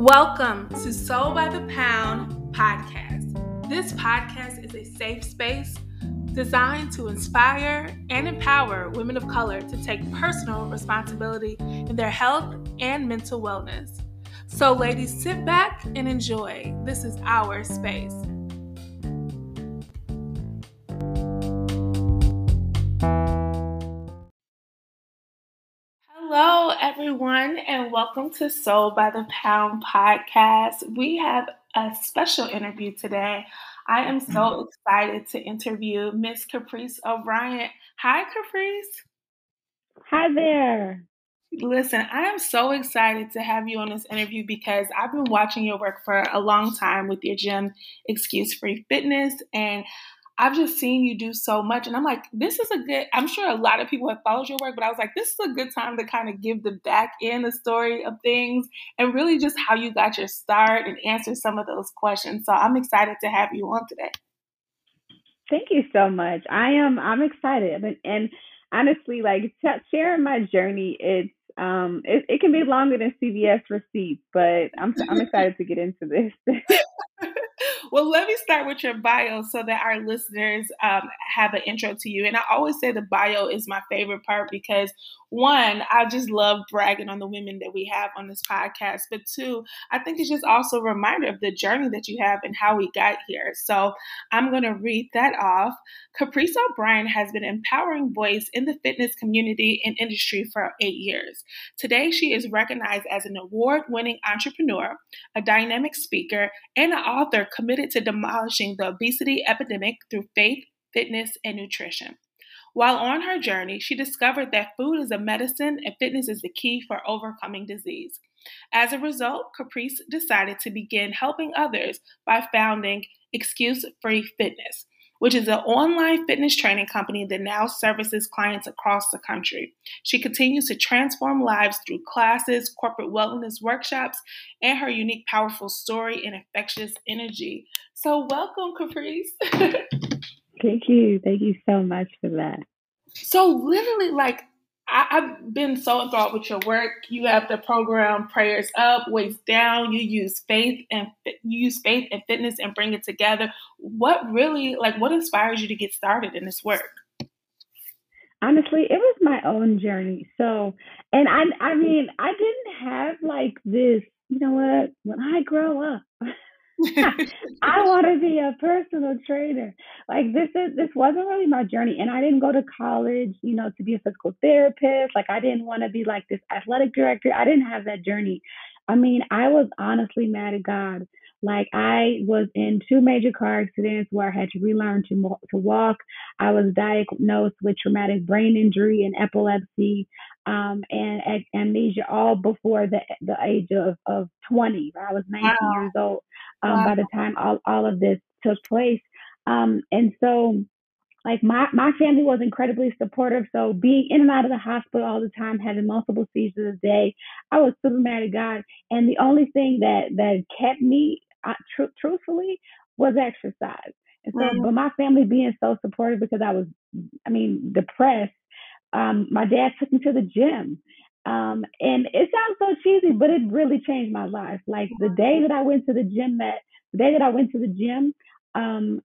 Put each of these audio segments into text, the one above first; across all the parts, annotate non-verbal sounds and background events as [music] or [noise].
Welcome to Soul by the Pound podcast. This podcast is a safe space designed to inspire and empower women of color to take personal responsibility in their health and mental wellness. So, ladies, sit back and enjoy. This is our space. Everyone, and welcome to Soul by the Pound podcast. We have a special interview today. I am so mm-hmm. excited to interview Miss Caprice O'Bryant. Hi, Caprice. Hi there. Listen, I am so excited to have you on this interview because I've been watching your work for a long time with your gym, Excuse Free Fitness, and I've just seen you do so much. And I'm like, this is a good, I'm sure a lot of people have followed your work, but I was like, this is a good time to kind of give the back end the story of things and really just how you got your start and answer some of those questions. So I'm excited to have you on today. Thank you so much. I am, I'm excited. And, and honestly, like sharing my journey, it's, um, it, it can be longer than CVS receipts, but I'm, I'm [laughs] excited to get into this. [laughs] well, let me start with your bio so that our listeners um, have an intro to you. And I always say the bio is my favorite part because one, I just love bragging on the women that we have on this podcast. But two, I think it's just also a reminder of the journey that you have and how we got here. So I'm going to read that off. Caprice O'Bryant has been an empowering voice in the fitness community and industry for eight years. Today, she is recognized as an award winning entrepreneur, a dynamic speaker, and an author committed to demolishing the obesity epidemic through faith, fitness, and nutrition. While on her journey, she discovered that food is a medicine and fitness is the key for overcoming disease. As a result, Caprice decided to begin helping others by founding Excuse Free Fitness, which is an online fitness training company that now services clients across the country. She continues to transform lives through classes, corporate wellness workshops, and her unique, powerful story and infectious energy. So, welcome, Caprice. [laughs] Thank you. Thank you so much for that. So literally, like I, have been so enthralled with your work. You have the program Prayers Up, Weights Down. You use faith and you use faith and fitness and bring it together. What really, like, what inspires you to get started in this work? Honestly, it was my own journey. So, and I, I mean, I didn't have like this. You know what? When I grow up. I want to be a personal trainer. Like this is this wasn't really my journey, and I didn't go to college, you know, to be a physical therapist. Like I didn't want to be like this athletic director. I didn't have that journey. I mean, I was honestly mad at God. Like I was in two major car accidents where I had to relearn to to walk. I was diagnosed with traumatic brain injury and epilepsy um, and, and amnesia all before the the age of, of 20. I was 19 wow. years old um, wow. by the time all, all of this took place. Um, and so like my, my family was incredibly supportive. So being in and out of the hospital all the time, having multiple seizures a day, I was super mad at God. And the only thing that that kept me, uh, tr- truthfully, was exercise. And so, mm-hmm. but my family being so supportive because I was, I mean, depressed. Um, my dad took me to the gym. Um, and it sounds so cheesy, but it really changed my life. Like the day that I went to the gym, that the day that I went to the gym, um,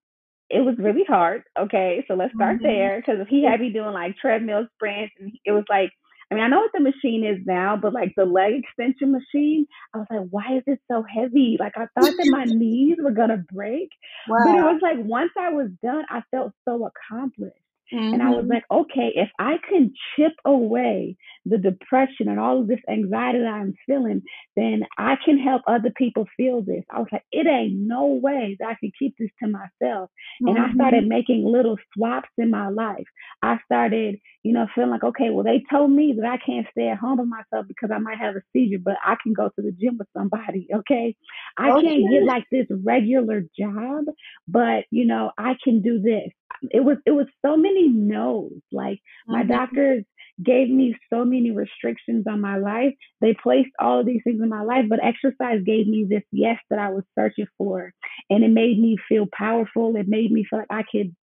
it was really hard. Okay, so let's start mm-hmm. there because he had me doing like treadmill sprints, and it was like, I mean, I know what the machine is now, but like the leg extension machine, I was like, why is it so heavy? Like I thought that my [laughs] knees were gonna break, wow. but it was like once I was done, I felt so accomplished. Mm-hmm. And I was mm-hmm. like, okay, if I can chip away the depression and all of this anxiety that I'm feeling, then I can help other people feel this. I was like, it ain't no way that I can keep this to myself. Mm-hmm. And I started mm-hmm. making little swaps in my life. I started, you know, feeling like, okay, well, they told me that I can't stay at home by myself because I might have a seizure, but I can go to the gym with somebody. [laughs] Okay. I okay. can't get like this regular job, but, you know, I can do this it was it was so many no's. Like my mm-hmm. doctors gave me so many restrictions on my life. They placed all of these things in my life, but exercise gave me this yes that I was searching for. And it made me feel powerful. It made me feel like I could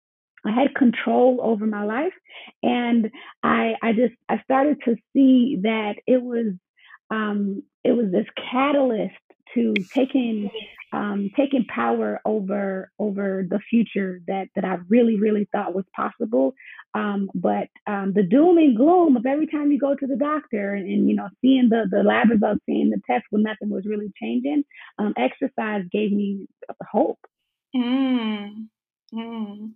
I had control over my life. And I I just I started to see that it was um it was this catalyst to taking um, taking power over over the future that that I really really thought was possible. Um, but um, the doom and gloom of every time you go to the doctor and, and, you know seeing the the lab results, seeing the test when nothing was really changing, um, exercise gave me hope. Mm. Mm.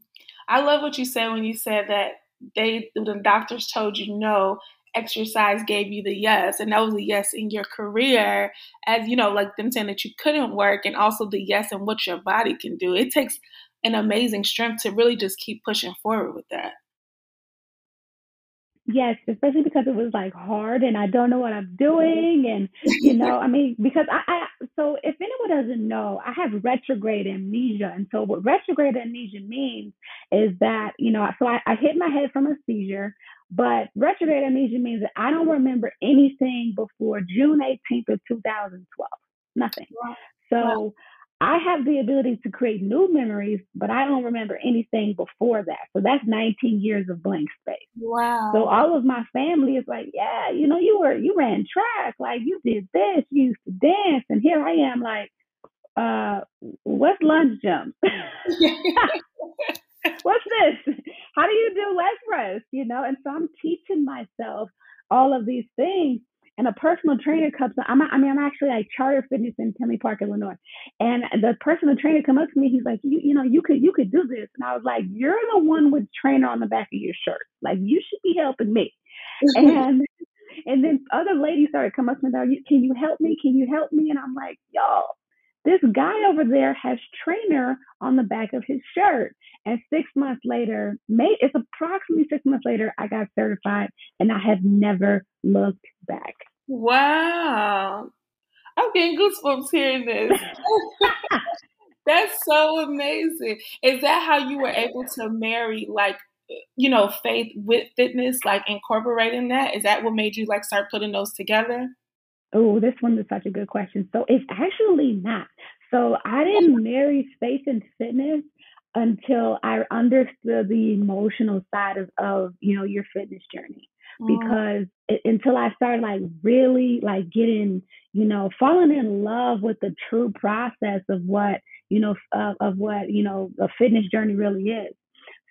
I love what you said when you said that they the doctors told you no exercise gave you the yes and that was a yes in your career as you know like them saying that you couldn't work and also the yes in what your body can do it takes an amazing strength to really just keep pushing forward with that Yes, especially because it was like hard and I don't know what I'm doing. And, you know, I mean, because I, I, so if anyone doesn't know, I have retrograde amnesia. And so what retrograde amnesia means is that, you know, so I, I hit my head from a seizure, but retrograde amnesia means that I don't remember anything before June 18th of 2012. Nothing. So I have the ability to create new memories, but I don't remember anything before that. So that's 19 years of blank space. Wow. So all of my family is like, yeah, you know, you were you ran track, like you did this, you used to dance, and here I am, like, uh, what's lunge jump? [laughs] [laughs] [laughs] what's this? How do you do leg press? You know, and so I'm teaching myself all of these things and a personal trainer comes. I'm, I mean, I'm actually like charter fitness in Tinley Park, Illinois, and the personal trainer come up to me. He's like, you, you know, you could, you could do this, and I was like, you're the one with trainer on the back of your shirt. Like, you should be helping me. Mm-hmm. and and then other ladies started coming up to me, can you help me? Can you help me? And I'm like, y'all, this guy over there has trainer on the back of his shirt. And six months later, May it's approximately six months later, I got certified and I have never looked back. Wow. I'm getting goosebumps hearing this. [laughs] [laughs] That's so amazing. Is that how you were able to marry like you know, faith with fitness, like incorporating that? Is that what made you like start putting those together? Oh, this one is such a good question. So it's actually not. So I didn't marry space and fitness until I understood the emotional side of, of you know your fitness journey mm. because it, until I started like really like getting you know falling in love with the true process of what you know uh, of what you know a fitness journey really is.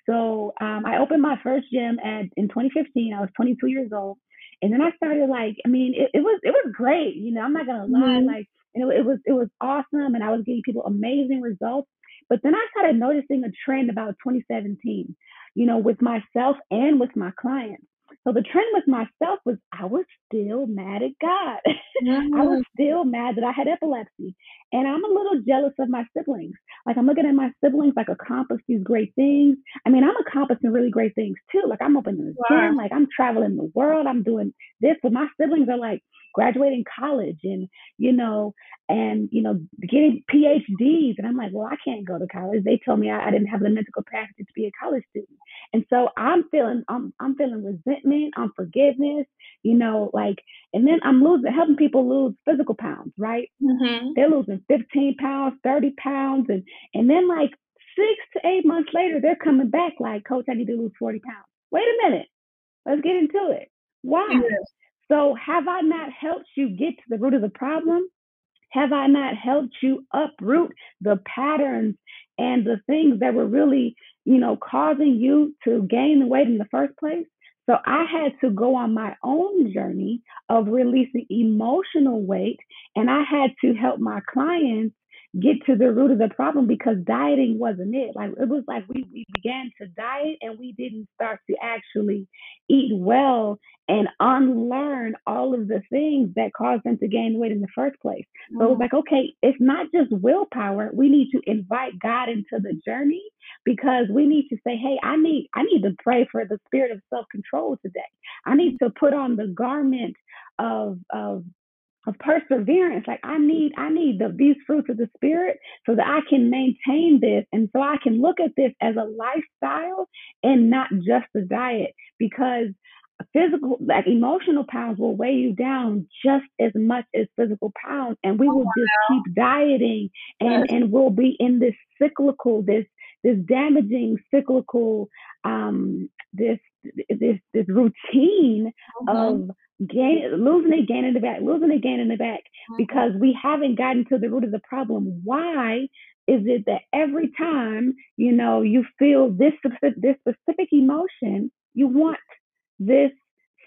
So um, I opened my first gym at in 2015. I was 22 years old, and then I started like I mean it, it was it was great. You know I'm not gonna lie mm-hmm. like and it, it was it was awesome, and I was getting people amazing results. But then I started noticing a trend about 2017, you know, with myself and with my clients. So the trend with myself was I was still mad at God. Mm-hmm. [laughs] I was mm. still mad that I had epilepsy. And I'm a little jealous of my siblings. Like I'm looking at my siblings like accomplish these great things. I mean, I'm accomplishing really great things too. Like I'm opening the wow. gym, like I'm traveling the world, I'm doing this, but my siblings are like graduating college and, you know, and, you know, getting PhDs. And I'm like, well, I can't go to college. They told me I, I didn't have the mental capacity to be a college student. And so I'm feeling, I'm, I'm feeling resentment, unforgiveness, you know, like, and then I'm losing, helping people lose physical pounds, right? Mm-hmm. They're losing 15 pounds, 30 pounds. And, and then like six to eight months later, they're coming back like, coach, I need to lose 40 pounds. Wait a minute. Let's get into it. Why? Yes. So, have I not helped you get to the root of the problem? Have I not helped you uproot the patterns and the things that were really, you know, causing you to gain the weight in the first place? So I had to go on my own journey of releasing emotional weight, and I had to help my clients get to the root of the problem because dieting wasn't it. Like it was like we, we began to diet and we didn't start to actually eat well and unlearn all of the things that caused them to gain weight in the first place. Mm-hmm. So it was like, okay, it's not just willpower. We need to invite God into the journey because we need to say, hey, I need I need to pray for the spirit of self-control today. I need to put on the garment of of of perseverance. Like I need, I need the, these fruits of the spirit so that I can maintain this. And so I can look at this as a lifestyle and not just a diet because physical, like emotional pounds will weigh you down just as much as physical pounds. And we oh, will just keep dieting and, yes. and we'll be in this cyclical, this, this damaging cyclical, um, this, this, this routine mm-hmm. of gain, losing it, gaining it back, losing it, gaining it back. mm-hmm. because we haven't gotten to the root of the problem. Why is it that every time, you know, you feel this specific, this specific emotion, you want this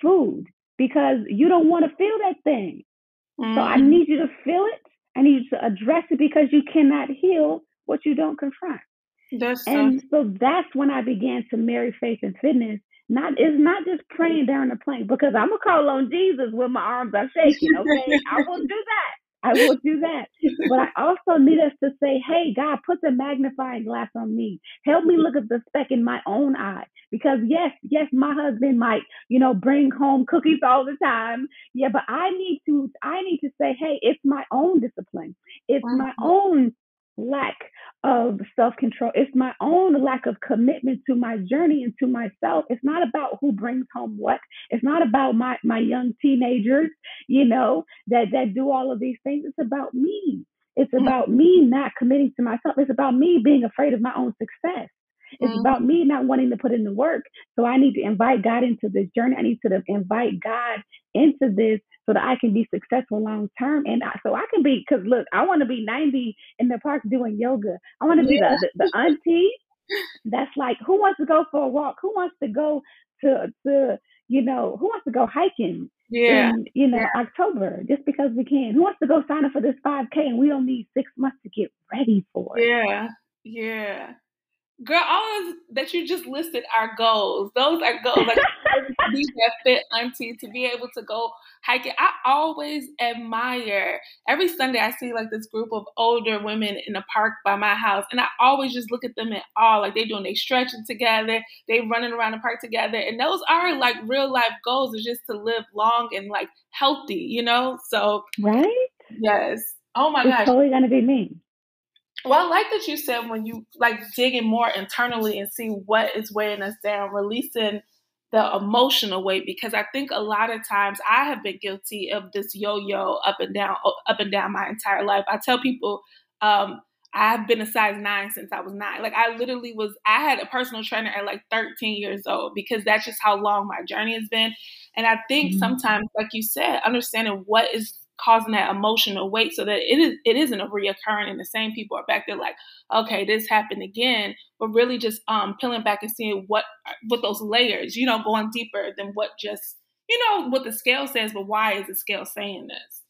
food because you don't want to feel that thing. Mm-hmm. So I mm-hmm. need you to feel it. I need you to address it because you cannot heal what you don't confront. That's and so, so that's when I began to marry faith and fitness. Not it's not just praying down the plane because I'm gonna call on Jesus when my arms are shaking. Okay, I will do that. I will do that. But I also need us to say, hey, God, put the magnifying glass on me. Help me look at the speck in my own eye. Because yes, yes, my husband might, you know, bring home cookies all the time. Yeah, but I need to, I need to say, hey, it's my own discipline. It's my mm-hmm. own lack of self control. It's my own lack of commitment to my journey and to myself. It's not about who brings home what. It's not about my, my young teenagers, you know, that, that do all of these things. It's about me. It's mm-hmm. about me not committing to myself. It's about me being afraid of my own success. It's mm-hmm. about me not wanting to put in the work. So I need to invite God into this journey. I need to invite God into this so that I can be successful long term. And I, so I can be, because look, I want to be 90 in the park doing yoga. I want to be yeah. the, the, the auntie that's like, who wants to go for a walk? Who wants to go to, to you know, who wants to go hiking? Yeah. In, you know, yeah. October, just because we can. Who wants to go sign up for this 5K and we don't need six months to get ready for it? Yeah. Yeah girl, all those that you just listed are goals. Those are goals. Like [laughs] be that fit auntie to be able to go hiking. I always admire. Every Sunday, I see like this group of older women in the park by my house, and I always just look at them in awe. Like they're doing they stretching together, they running around the park together, and those are like real life goals. Is just to live long and like healthy, you know. So right. Yes. Oh my it's gosh. Totally gonna be me. Well, I like that you said when you like digging more internally and see what is weighing us down, releasing the emotional weight because I think a lot of times I have been guilty of this yo-yo up and down, up and down my entire life. I tell people um, I've been a size nine since I was nine. Like I literally was, I had a personal trainer at like 13 years old because that's just how long my journey has been. And I think mm-hmm. sometimes, like you said, understanding what is causing that emotional weight so that it is it isn't a reoccurring and the same people are back there like okay this happened again but really just um peeling back and seeing what what those layers you know going deeper than what just you know what the scale says but why is the scale saying this?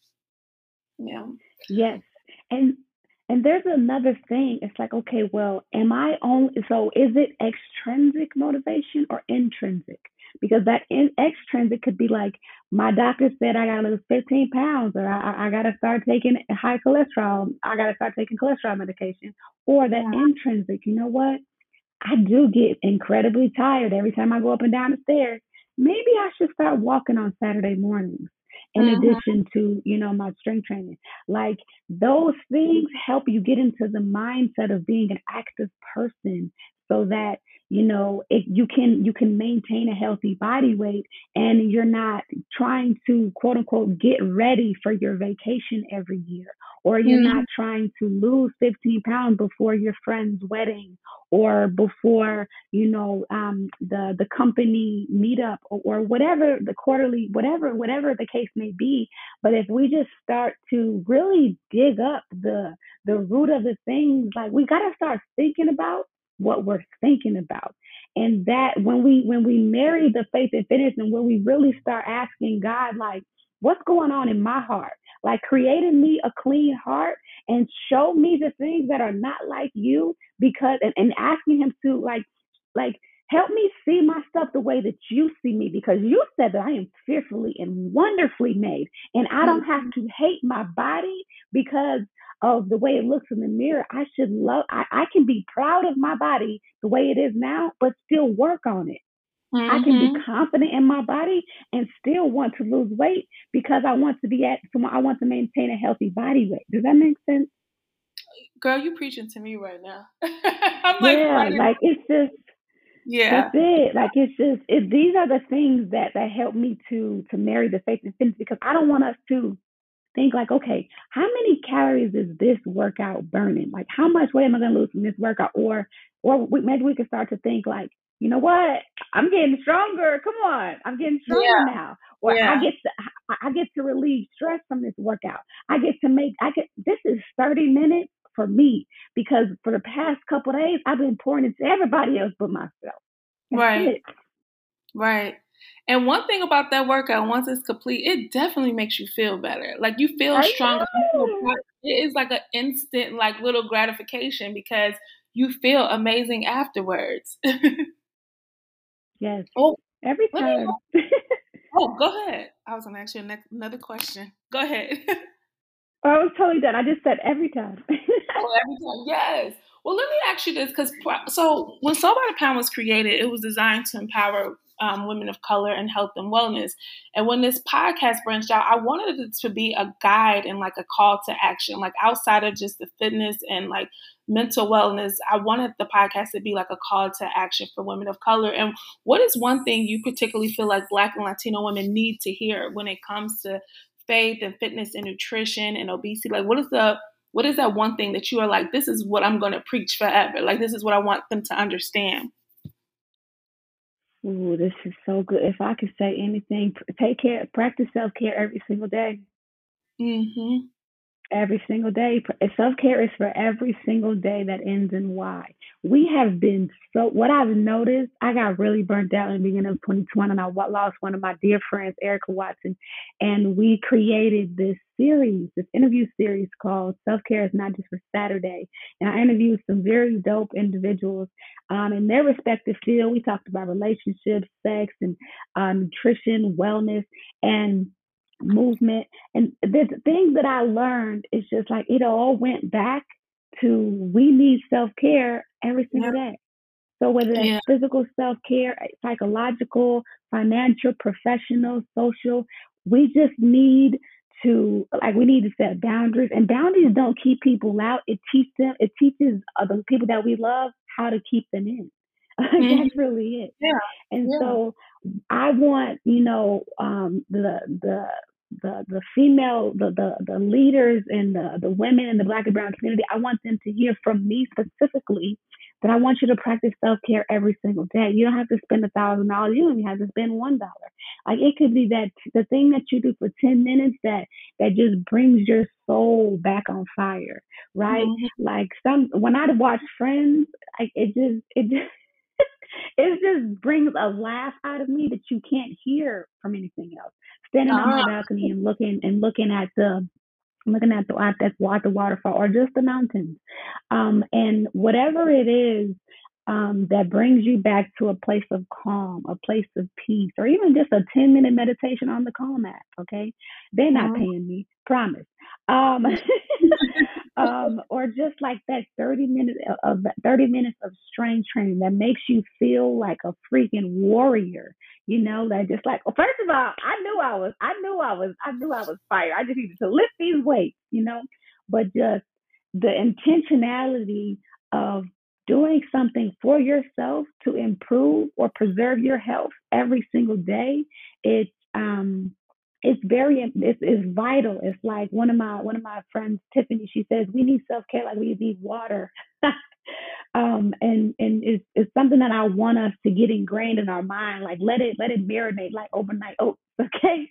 Yeah. Yes. And and there's another thing it's like okay well am i on so is it extrinsic motivation or intrinsic because that in extrinsic could be like my doctor said I gotta lose 15 pounds, or I, I gotta start taking high cholesterol. I gotta start taking cholesterol medication, or that yeah. intrinsic. You know what? I do get incredibly tired every time I go up and down the stairs. Maybe I should start walking on Saturday mornings in mm-hmm. addition to you know my strength training like those things help you get into the mindset of being an active person so that you know if you can you can maintain a healthy body weight and you're not trying to quote unquote get ready for your vacation every year or you're mm-hmm. not trying to lose 15 pounds before your friend's wedding or before you know um, the the company meetup or, or whatever the quarterly whatever whatever the case may be but if we just start to really dig up the the root of the things like we got to start thinking about what we're thinking about. And that when we when we marry the faith and fitness and when we really start asking God like what's going on in my heart? Like creating me a clean heart and show me the things that are not like you because and, and asking him to like like help me see myself the way that you see me because you said that I am fearfully and wonderfully made and I don't have mm-hmm. to hate my body because of the way it looks in the mirror. I should love, I, I can be proud of my body the way it is now, but still work on it. Mm-hmm. I can be mm-hmm. confident in my body and still want to lose weight because I want to be at, I want to maintain a healthy body weight. Does that make sense? Girl, you preaching to me right now. [laughs] I'm like, yeah, like it's just, yeah, that's it. Like it's just, it, these are the things that that help me to to marry the faith and fitness because I don't want us to think like, okay, how many calories is this workout burning? Like, how much weight am I going to lose from this workout? Or, or we, maybe we can start to think like, you know what? I'm getting stronger. Come on, I'm getting stronger yeah. now. Or yeah. I get to, I get to relieve stress from this workout. I get to make, I get, this is 30 minutes for me because for the past couple days, I've been pouring into everybody else but myself. That's right. It. Right. And one thing about that workout, once it's complete, it definitely makes you feel better. Like you feel stronger. it is like an instant, like little gratification because you feel amazing afterwards. [laughs] yes. Oh, every time. [laughs] oh, go ahead. I was gonna ask you another question. Go ahead. [laughs] Oh, I was totally done. I just said every time. oh, every time. Yes. Well, let me ask you this, because so when Soul by the Pound was created, it was designed to empower um, women of color and health and wellness. And when this podcast branched out, I wanted it to be a guide and like a call to action, like outside of just the fitness and like mental wellness. I wanted the podcast to be like a call to action for women of color. And what is one thing you particularly feel like Black and Latino women need to hear when it comes to faith and fitness and nutrition and obesity? Like, what is the what is that one thing that you are like, this is what I'm going to preach forever? Like, this is what I want them to understand. Ooh, this is so good. If I could say anything, take care, practice self care every single day. Mm-hmm. Every single day. Self care is for every single day that ends in Y. We have been so, what I've noticed, I got really burnt out in the beginning of 2020 and I lost one of my dear friends, Erica Watson. And we created this series, this interview series called Self Care is Not Just for Saturday. And I interviewed some very dope individuals um, in their respective field. We talked about relationships, sex, and uh, nutrition, wellness, and movement. And the thing that I learned is just like it all went back to we need self care every single yeah. day. So whether it's yeah. physical self care, psychological, financial, professional, social, we just need to like we need to set boundaries and boundaries don't keep people out it teaches them it teaches the people that we love how to keep them in [laughs] mm-hmm. that's really it yeah and yeah. so i want you know um the the the the female the, the the leaders and the the women in the black and brown community i want them to hear from me specifically that I want you to practice self care every single day. You don't have to spend a thousand dollars. You don't even have to spend one dollar. Like it could be that the thing that you do for ten minutes that that just brings your soul back on fire, right? Mm-hmm. Like some when I watch Friends, like it just it just. It just brings a laugh out of me that you can't hear from anything else. Standing uh-huh. on my balcony and looking and looking at the looking at the at the waterfall or just the mountains. Um, and whatever it is um, that brings you back to a place of calm, a place of peace, or even just a 10 minute meditation on the Calm app, okay? They're not mm-hmm. paying me, promise. Um, [laughs] um, or just like that 30 minutes of 30 minutes of strength training that makes you feel like a freaking warrior. You know, that just like, well, first of all, I knew I was, I knew I was, I knew I was fired. I just needed to lift these weights, you know, but just the intentionality of doing something for yourself to improve or preserve your health every single day, it's um it's very it's, it's vital. It's like one of my one of my friends, Tiffany, she says we need self care like we need water. [laughs] um, and and it's, it's something that I want us to get ingrained in our mind. Like let it let it marinate like overnight oats. [laughs] Okay,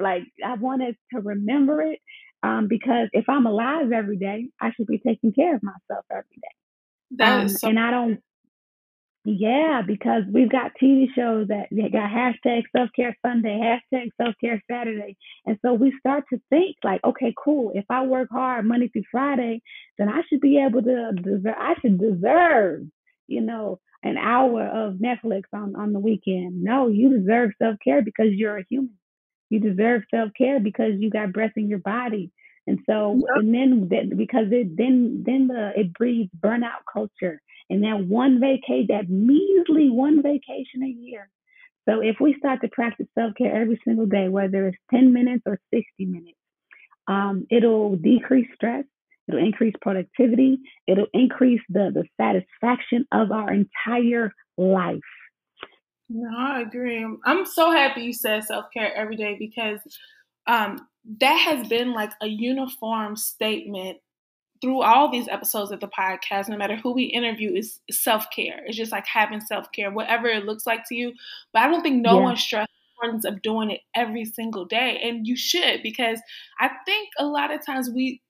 like I want us to remember it um, because if I'm alive every day, I should be taking care of myself every day. That um, so- and I don't yeah, because we've got TV shows that, they got hashtag self care Sunday, hashtag self care Saturday. And so we start to think like, okay, cool. If I work hard Monday through Friday, then I should be able to deserve, I should deserve, you know, an hour of Netflix on, on the weekend. No, you deserve self care because you're a human. You deserve self care because you got breath in your body. And so, yep. and then because it then then the it breeds burnout culture and that one vacation, that measly one vacation a year. So if we start to practice self care every single day, whether it's 10 minutes or 60 minutes, um, it'll decrease stress, it'll increase productivity, it'll increase the, the satisfaction of our entire life. No, I agree. I'm so happy you said self care every day because um, that has been like a uniform statement through all these episodes of the podcast, no matter who we interview, is self care. It's just like having self care, whatever it looks like to you. But I don't think no yeah. one stresses importance of doing it every single day. And you should, because I think a lot of times we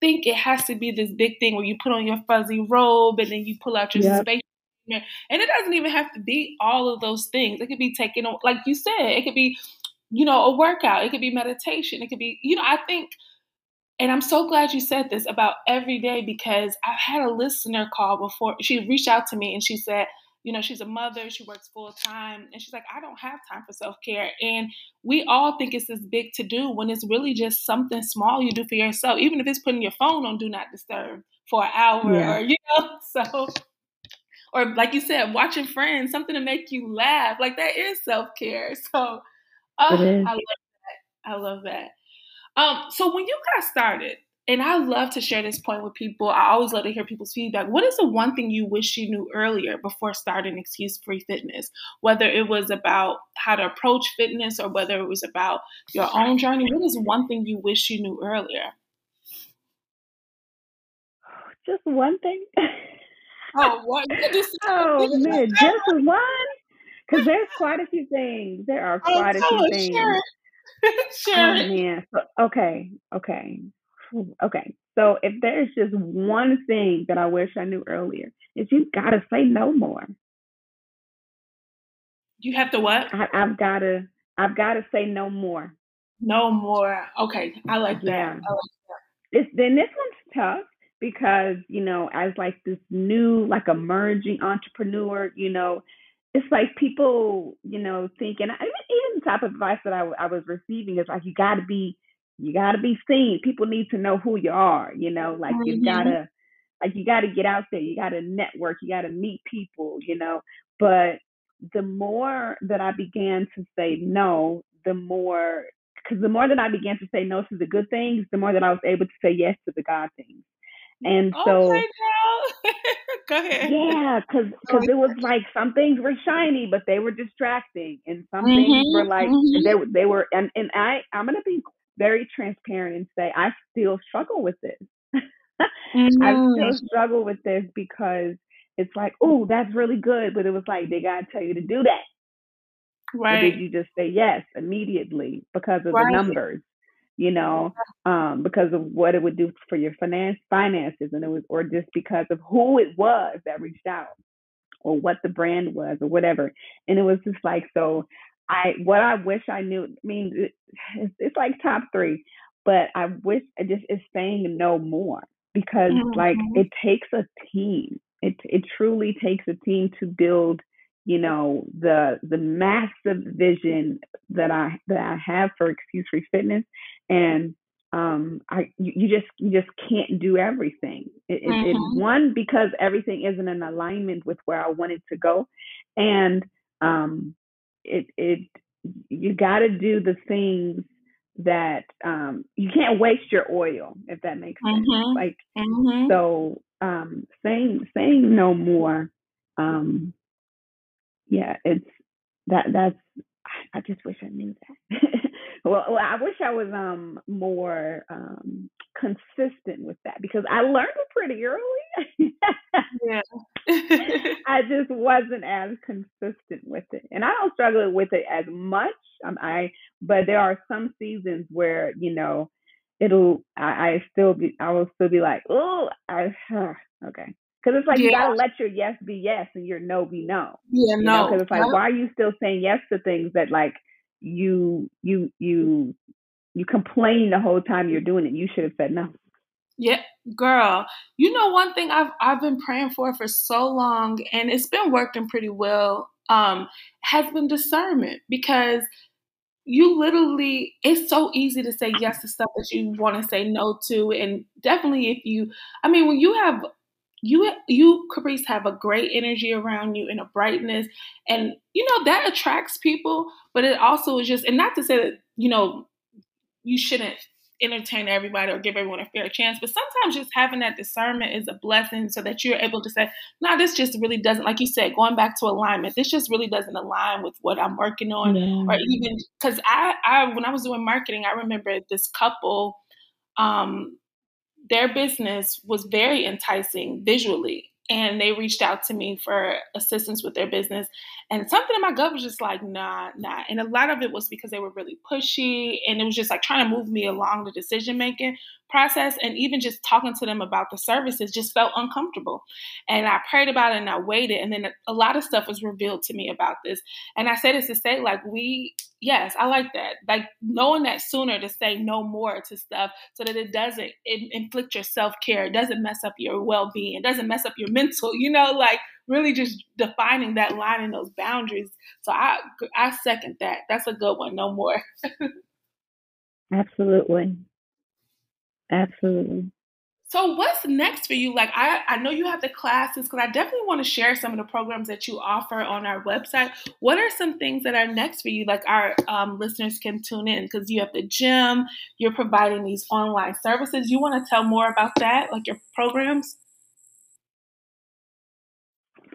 think it has to be this big thing where you put on your fuzzy robe and then you pull out your yep. space. And it doesn't even have to be all of those things. It could be taking, like you said, it could be, you know, a workout. It could be meditation. It could be, you know, I think and I'm so glad you said this about every day because I've had a listener call before. She reached out to me and she said, you know, she's a mother, she works full time, and she's like, I don't have time for self care. And we all think it's this big to do when it's really just something small you do for yourself, even if it's putting your phone on do not disturb for an hour yeah. or, you know, [laughs] so. Or like you said, watching friends, something to make you laugh. Like that is self care. So oh, I love that. I love that. Um, so when you got started, and I love to share this point with people. I always love to hear people's feedback. What is the one thing you wish you knew earlier before starting Excuse Free Fitness? Whether it was about how to approach fitness or whether it was about your own journey, what is one thing you wish you knew earlier? Just one thing. oh, what? [laughs] oh man, just one. Because there's quite a few things. There are oh, quite a few things. Sure. [laughs] sure. Oh man. Okay. Okay. Okay. So if there's just one thing that I wish I knew earlier, is you've gotta say no more. You have to what? I, have gotta I've gotta say no more. No more. Okay. I like that. Yeah. I like that. Then this one's tough because, you know, as like this new, like emerging entrepreneur, you know, it's like people, you know, thinking, I mean, even the type of advice that I, I was receiving is like, you got to be, you got to be seen. People need to know who you are, you know, like mm-hmm. you got to, like you got to get out there. You got to network. You got to meet people, you know. But the more that I began to say no, the more, because the more that I began to say no to the good things, the more that I was able to say yes to the God things. And so, okay, [laughs] go ahead. Yeah, because because [laughs] it was like some things were shiny, but they were distracting, and some mm-hmm, things were like mm-hmm. they they were. And and I I'm gonna be very transparent and say I still struggle with this. [laughs] mm-hmm. I still struggle with this because it's like, oh, that's really good, but it was like they gotta tell you to do that. Right. Or did you just say yes immediately because of right. the numbers? You know, um, because of what it would do for your finance finances, and it was, or just because of who it was that reached out, or what the brand was, or whatever. And it was just like so. I what I wish I knew. I mean, it's, it's like top three, but I wish I just is saying no more because mm-hmm. like it takes a team. It it truly takes a team to build you know the the massive vision that I that I have for Excuse Free Fitness, and um, I you, you just you just can't do everything. It, mm-hmm. it, it, one because everything isn't in alignment with where I wanted to go, and um, it it you got to do the things that um, you can't waste your oil if that makes sense. Mm-hmm. Like mm-hmm. so, um, saying saying no more. Um, yeah, it's that that's I just wish I knew that. [laughs] well, well, I wish I was um more um consistent with that because I learned it pretty early. yeah. [laughs] I just wasn't as consistent with it. And I don't struggle with it as much. Um, I but there are some seasons where, you know, it'll I, I still be I will still be like, oh, I huh, okay. Because it's like yeah. you gotta let your yes be yes and your no be no. Yeah, no. Because it's like, why are you still saying yes to things that like you you you you complain the whole time you're doing it? You should have said no. Yeah, girl. You know one thing I've I've been praying for for so long, and it's been working pretty well. Um, has been discernment because you literally it's so easy to say yes to stuff that you want to say no to and definitely if you i mean when you have you you Caprice have a great energy around you and a brightness. And you know that attracts people but it also is just and not to say that you know you shouldn't entertain everybody or give everyone a fair chance but sometimes just having that discernment is a blessing so that you're able to say no this just really doesn't like you said going back to alignment this just really doesn't align with what i'm working on or even because i i when i was doing marketing i remember this couple um their business was very enticing visually. and they reached out to me for assistance with their business. And something in my gut was just like, nah, nah. And a lot of it was because they were really pushy and it was just like trying to move me along the decision making process. And even just talking to them about the services just felt uncomfortable. And I prayed about it and I waited. And then a lot of stuff was revealed to me about this. And I say this to say, like, we, yes, I like that. Like knowing that sooner to say no more to stuff so that it doesn't inflict your self care, it doesn't mess up your well being, it doesn't mess up your mental, you know, like really just defining that line and those boundaries. So I I second that. That's a good one. No more. [laughs] Absolutely. Absolutely. So what's next for you? Like I, I know you have the classes because I definitely want to share some of the programs that you offer on our website. What are some things that are next for you? Like our um, listeners can tune in because you have the gym, you're providing these online services. You want to tell more about that, like your programs?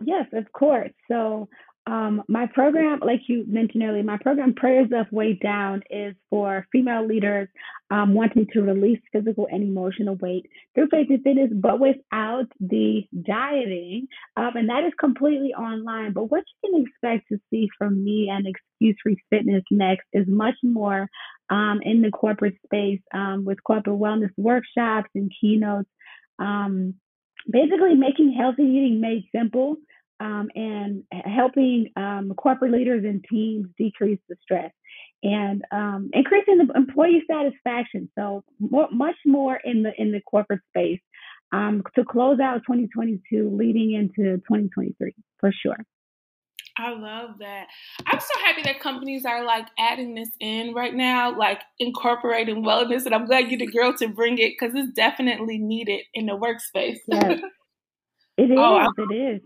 Yes, of course. So um, my program, like you mentioned earlier, my program Prayers Up Weight Down is for female leaders um, wanting to release physical and emotional weight through faith and fitness, but without the dieting. Um, and that is completely online. But what you can expect to see from me and Excuse Free Fitness next is much more um, in the corporate space um, with corporate wellness workshops and keynotes. Um, basically, making healthy eating made simple um, and helping um, corporate leaders and teams decrease the stress and um, increasing the employee satisfaction. So more, much more in the in the corporate space um, to close out 2022, leading into 2023 for sure. I love that. I'm so happy that companies are like adding this in right now, like incorporating wellness, and I'm glad you're the girl to bring it because it's definitely needed in the workspace. yes, [laughs] it is. Oh, it is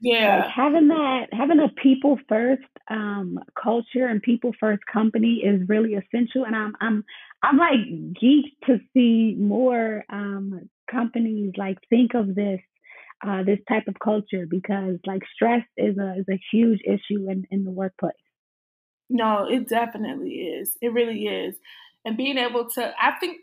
yeah like having that having a people first um culture and people first company is really essential and i'm i'm i'm like geeked to see more um companies like think of this uh this type of culture because like stress is a is a huge issue in in the workplace no it definitely is it really is and being able to i think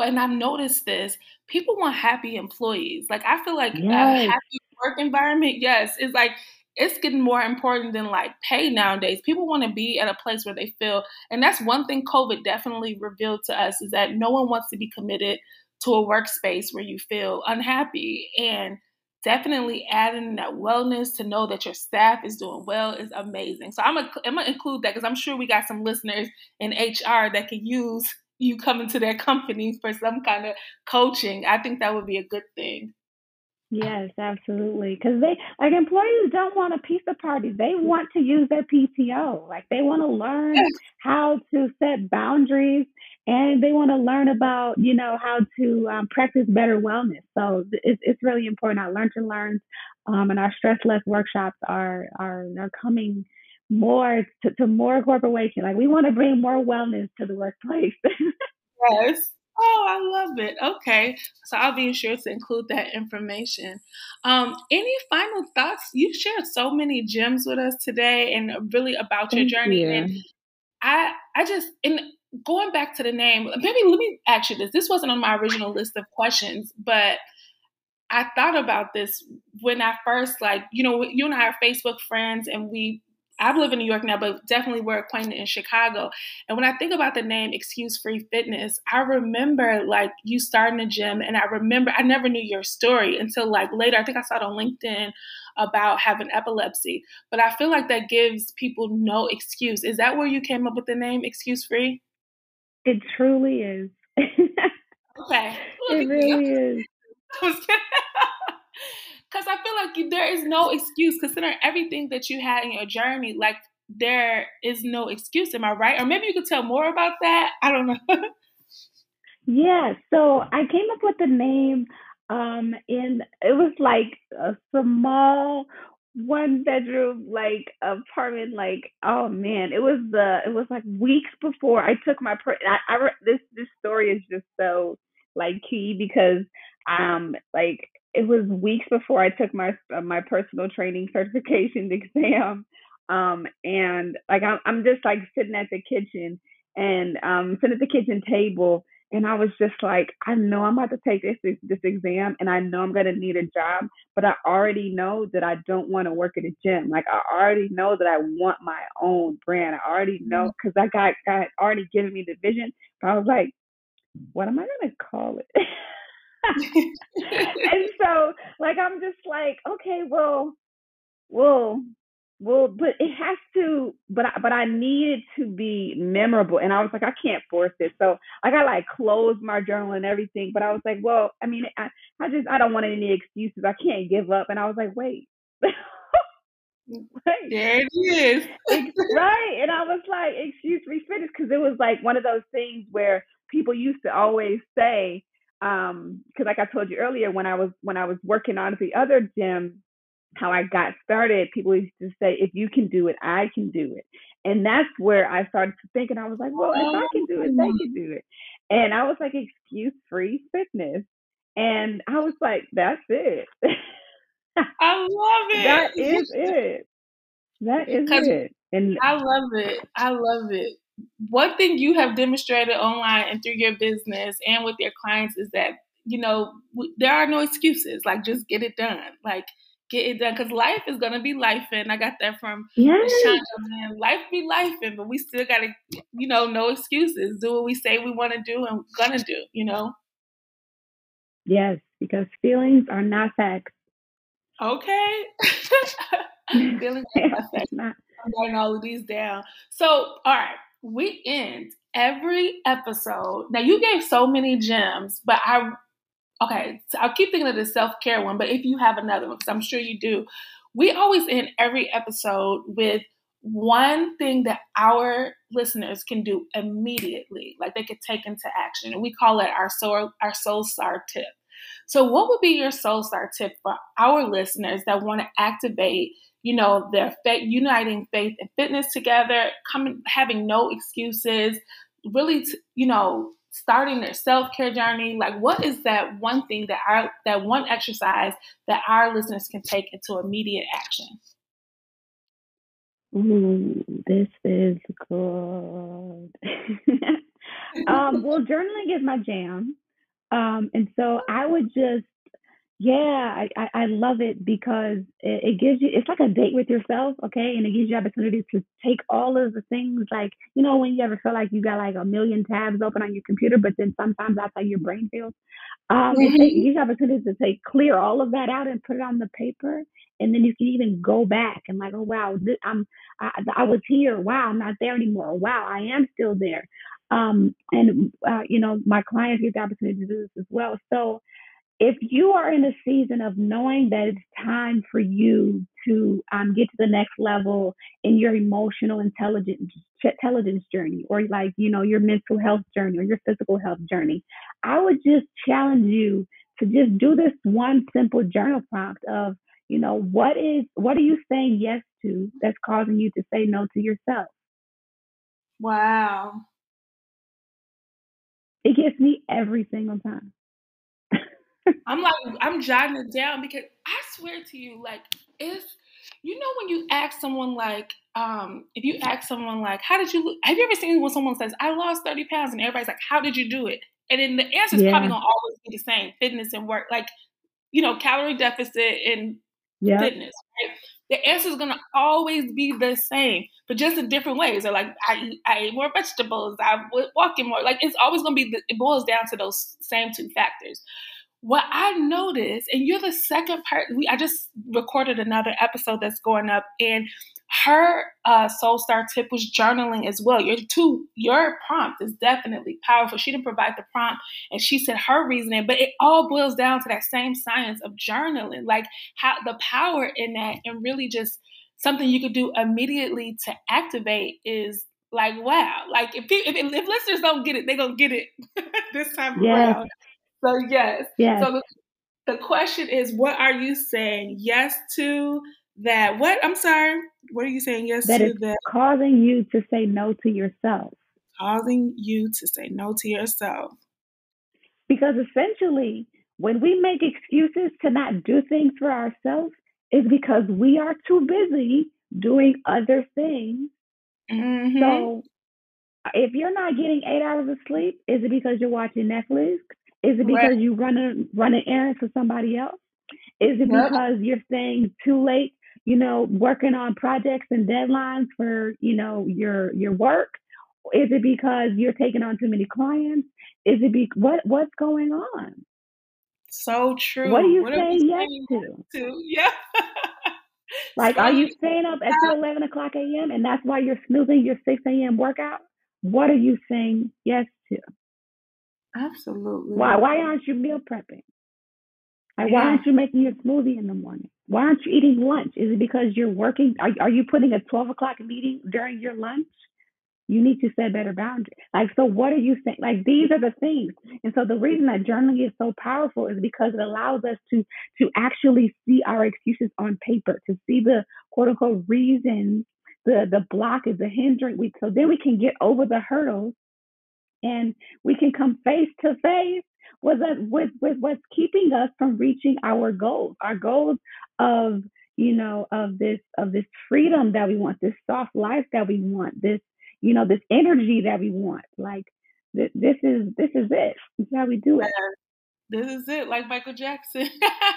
and I've noticed this, people want happy employees. Like I feel like yes. a happy work environment, yes, it's like it's getting more important than like pay nowadays. People want to be at a place where they feel, and that's one thing COVID definitely revealed to us is that no one wants to be committed to a workspace where you feel unhappy. And definitely adding that wellness to know that your staff is doing well is amazing. So I'm gonna, I'm gonna include that because I'm sure we got some listeners in HR that can use you coming to their company for some kind of coaching. I think that would be a good thing. Yes, absolutely. Because they like employees don't want a pizza party. They want to use their PTO. Like they want to learn how to set boundaries, and they want to learn about you know how to um, practice better wellness. So it's it's really important. Our lunch to learns, um, and our stress less workshops are are are coming more to, to more corporation. Like we want to bring more wellness to the workplace. [laughs] yes. Oh, I love it. Okay. So I'll be sure to include that information. Um, any final thoughts? You shared so many gems with us today and really about your journey. You. And I I just in going back to the name, maybe let me ask you this. This wasn't on my original list of questions, but I thought about this when I first like, you know, you and I are Facebook friends and we I live in New York now, but definitely we're acquainted in Chicago. And when I think about the name Excuse Free Fitness, I remember like you starting a gym, and I remember I never knew your story until like later. I think I saw it on LinkedIn about having epilepsy, but I feel like that gives people no excuse. Is that where you came up with the name Excuse Free? It truly is. [laughs] okay, it [laughs] really is. [laughs] Because I feel like there is no excuse considering everything that you had in your journey. Like there is no excuse. Am I right? Or maybe you could tell more about that. I don't know. [laughs] yeah. So I came up with the name um in it was like a small one bedroom like apartment like oh man it was the it was like weeks before i took my per- I, I this this story is just so like key because um like it was weeks before I took my uh, my personal training [laughs] certification exam. Um, and like I'm, I'm just like sitting at the kitchen and um, sitting at the kitchen table and I was just like, I know I'm about to take this this exam, and I know I'm gonna need a job, but I already know that I don't want to work at a gym. Like I already know that I want my own brand. I already know because mm-hmm. I got got already given me the vision. But I was like, what am I gonna call it? [laughs] [laughs] and so, like, I'm just like, okay, well, well, well, but it has to, but I, but I needed to be memorable. And I was like, I can't force it. So I got like closed my journal and everything. But I was like, well, I mean, I, I just, I don't want any excuses. I can't give up. And I was like, wait. [laughs] There it is. [laughs] right. And I was like, excuse me, finish. Cause it was like one of those things where people used to always say, um, cause like I told you earlier, when I was, when I was working on the other gym, how I got started, people used to say, if you can do it, I can do it. And that's where I started to think, and I was like, well, if I can do it, they can do it. And I was like, excuse free fitness. And I was like, that's it. [laughs] I love it. That is it. That [laughs] is it. And I love it. I love it. One thing you have demonstrated online and through your business and with your clients is that, you know, there are no excuses. Like, just get it done. Like, get it done because life is gonna be life and I got that from yes. man. Life be life and but we still gotta you know, no excuses. Do what we say we wanna do and gonna do, you know? Yes, because feelings are not facts. Okay. [laughs] [laughs] feelings are not facts. I'm writing all of these down. So all right, we end every episode. Now you gave so many gems, but I okay, so I'll keep thinking of the self care one, but if you have another one, because I'm sure you do, we always end every episode with one thing that our listeners can do immediately, like they could take into action. And we call it our soul, our soul star tip. So, what would be your soul star tip for our listeners that want to activate, you know, their faith, uniting faith and fitness together, coming, having no excuses, really, t- you know, starting their self-care journey like what is that one thing that our that one exercise that our listeners can take into immediate action Ooh, this is good. [laughs] um, well, journaling is my jam. Um, and so I would just yeah, I, I, love it because it, it, gives you, it's like a date with yourself, okay? And it gives you opportunity to take all of the things like, you know, when you ever feel like you got like a million tabs open on your computer, but then sometimes that's how your brain feels. Um, mm-hmm. it, it gives you opportunity to take, clear all of that out and put it on the paper. And then you can even go back and like, oh, wow, this, I'm, I, I was here. Wow, I'm not there anymore. Wow, I am still there. Um, and, uh, you know, my clients get the opportunity to do this as well. So, if you are in a season of knowing that it's time for you to um, get to the next level in your emotional intelligence intelligence journey or like you know your mental health journey or your physical health journey i would just challenge you to just do this one simple journal prompt of you know what is what are you saying yes to that's causing you to say no to yourself? Wow. It gets me every single time I'm like, I'm jotting it down because I swear to you, like, if you know when you ask someone like, um, if you ask someone like, how did you look? Have you ever seen when someone says, I lost 30 pounds, and everybody's like, how did you do it? And then the answer is yeah. probably gonna always be the same: fitness and work, like, you know, calorie deficit and yeah. fitness. Right? The answer is gonna always be the same, but just in different ways. Or like, I I ate more vegetables, I was walking more. Like, it's always gonna be. The, it boils down to those same two factors what I noticed, and you're the second part. We I just recorded another episode that's going up, and her uh, soul star tip was journaling as well. Your two, your prompt is definitely powerful. She didn't provide the prompt, and she said her reasoning, but it all boils down to that same science of journaling, like how the power in that, and really just something you could do immediately to activate is like wow. Like if if, if listeners don't get it, they're gonna get it [laughs] this time yes. around. So yes. yes. So the, the question is, what are you saying yes to that? What I'm sorry. What are you saying yes that to? That causing you to say no to yourself. Causing you to say no to yourself. Because essentially, when we make excuses to not do things for ourselves, is because we are too busy doing other things. Mm-hmm. So if you're not getting eight hours of sleep, is it because you're watching Netflix? Is it because right. you running running errands for somebody else? Is it because you're staying too late, you know, working on projects and deadlines for, you know, your your work? Is it because you're taking on too many clients? Is it be what what's going on? So true. What are you what saying yes to? to? Yeah. [laughs] like, so are you staying up until eleven o'clock a.m. and that's why you're snoozing your six a.m. workout? What are you saying yes to? Absolutely. Why why aren't you meal prepping? Like, yeah. why aren't you making your smoothie in the morning? Why aren't you eating lunch? Is it because you're working? Are, are you putting a 12 o'clock meeting during your lunch? You need to set better boundaries. Like, so what are you saying? Like, these are the things. And so the reason that journaling is so powerful is because it allows us to to actually see our excuses on paper, to see the quote unquote reasons, the the block is the hindrance. We, so then we can get over the hurdles and we can come face to face with, with, with what's keeping us from reaching our goals, our goals of, you know, of this, of this freedom that we want, this soft life that we want, this, you know, this energy that we want. Like th- this is, this is it. This is how we do it. This is it, like Michael Jackson.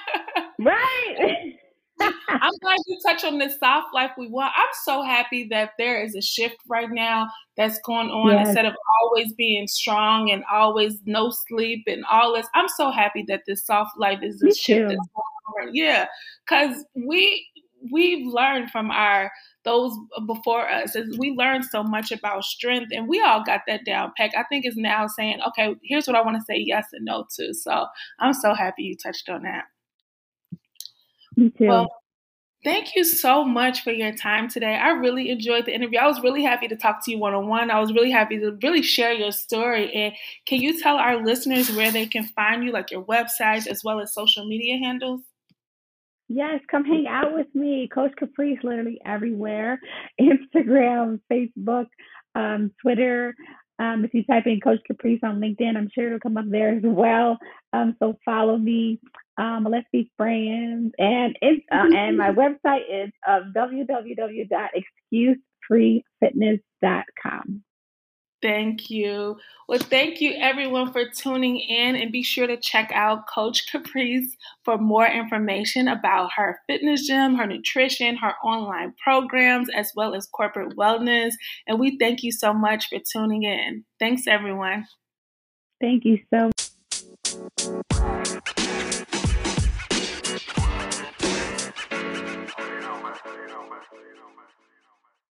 [laughs] right. [laughs] I'm glad you touch on this soft life we want. I'm so happy that there is a shift right now that's going on yes. instead of always being strong and always no sleep and all this. I'm so happy that this soft life is a shift that's going on. Yeah, because we we've learned from our those before us is we learned so much about strength and we all got that down pack. I think it's now saying, okay, here's what I want to say yes and no to. So I'm so happy you touched on that. Me too. Well, thank you so much for your time today. I really enjoyed the interview. I was really happy to talk to you one on one. I was really happy to really share your story. And can you tell our listeners where they can find you, like your websites as well as social media handles? Yes, come hang out with me. Coach Caprice literally everywhere [laughs] Instagram, Facebook, um, Twitter. Um, if you type in Coach Caprice on LinkedIn, I'm sure it'll come up there as well. Um, so follow me. Um, let's be friends. And it's, uh, [laughs] and my website is uh, www.excusefreefitness.com. Thank you. Well, thank you everyone for tuning in and be sure to check out Coach Caprice for more information about her fitness gym, her nutrition, her online programs, as well as corporate wellness. And we thank you so much for tuning in. Thanks, everyone. Thank you so much.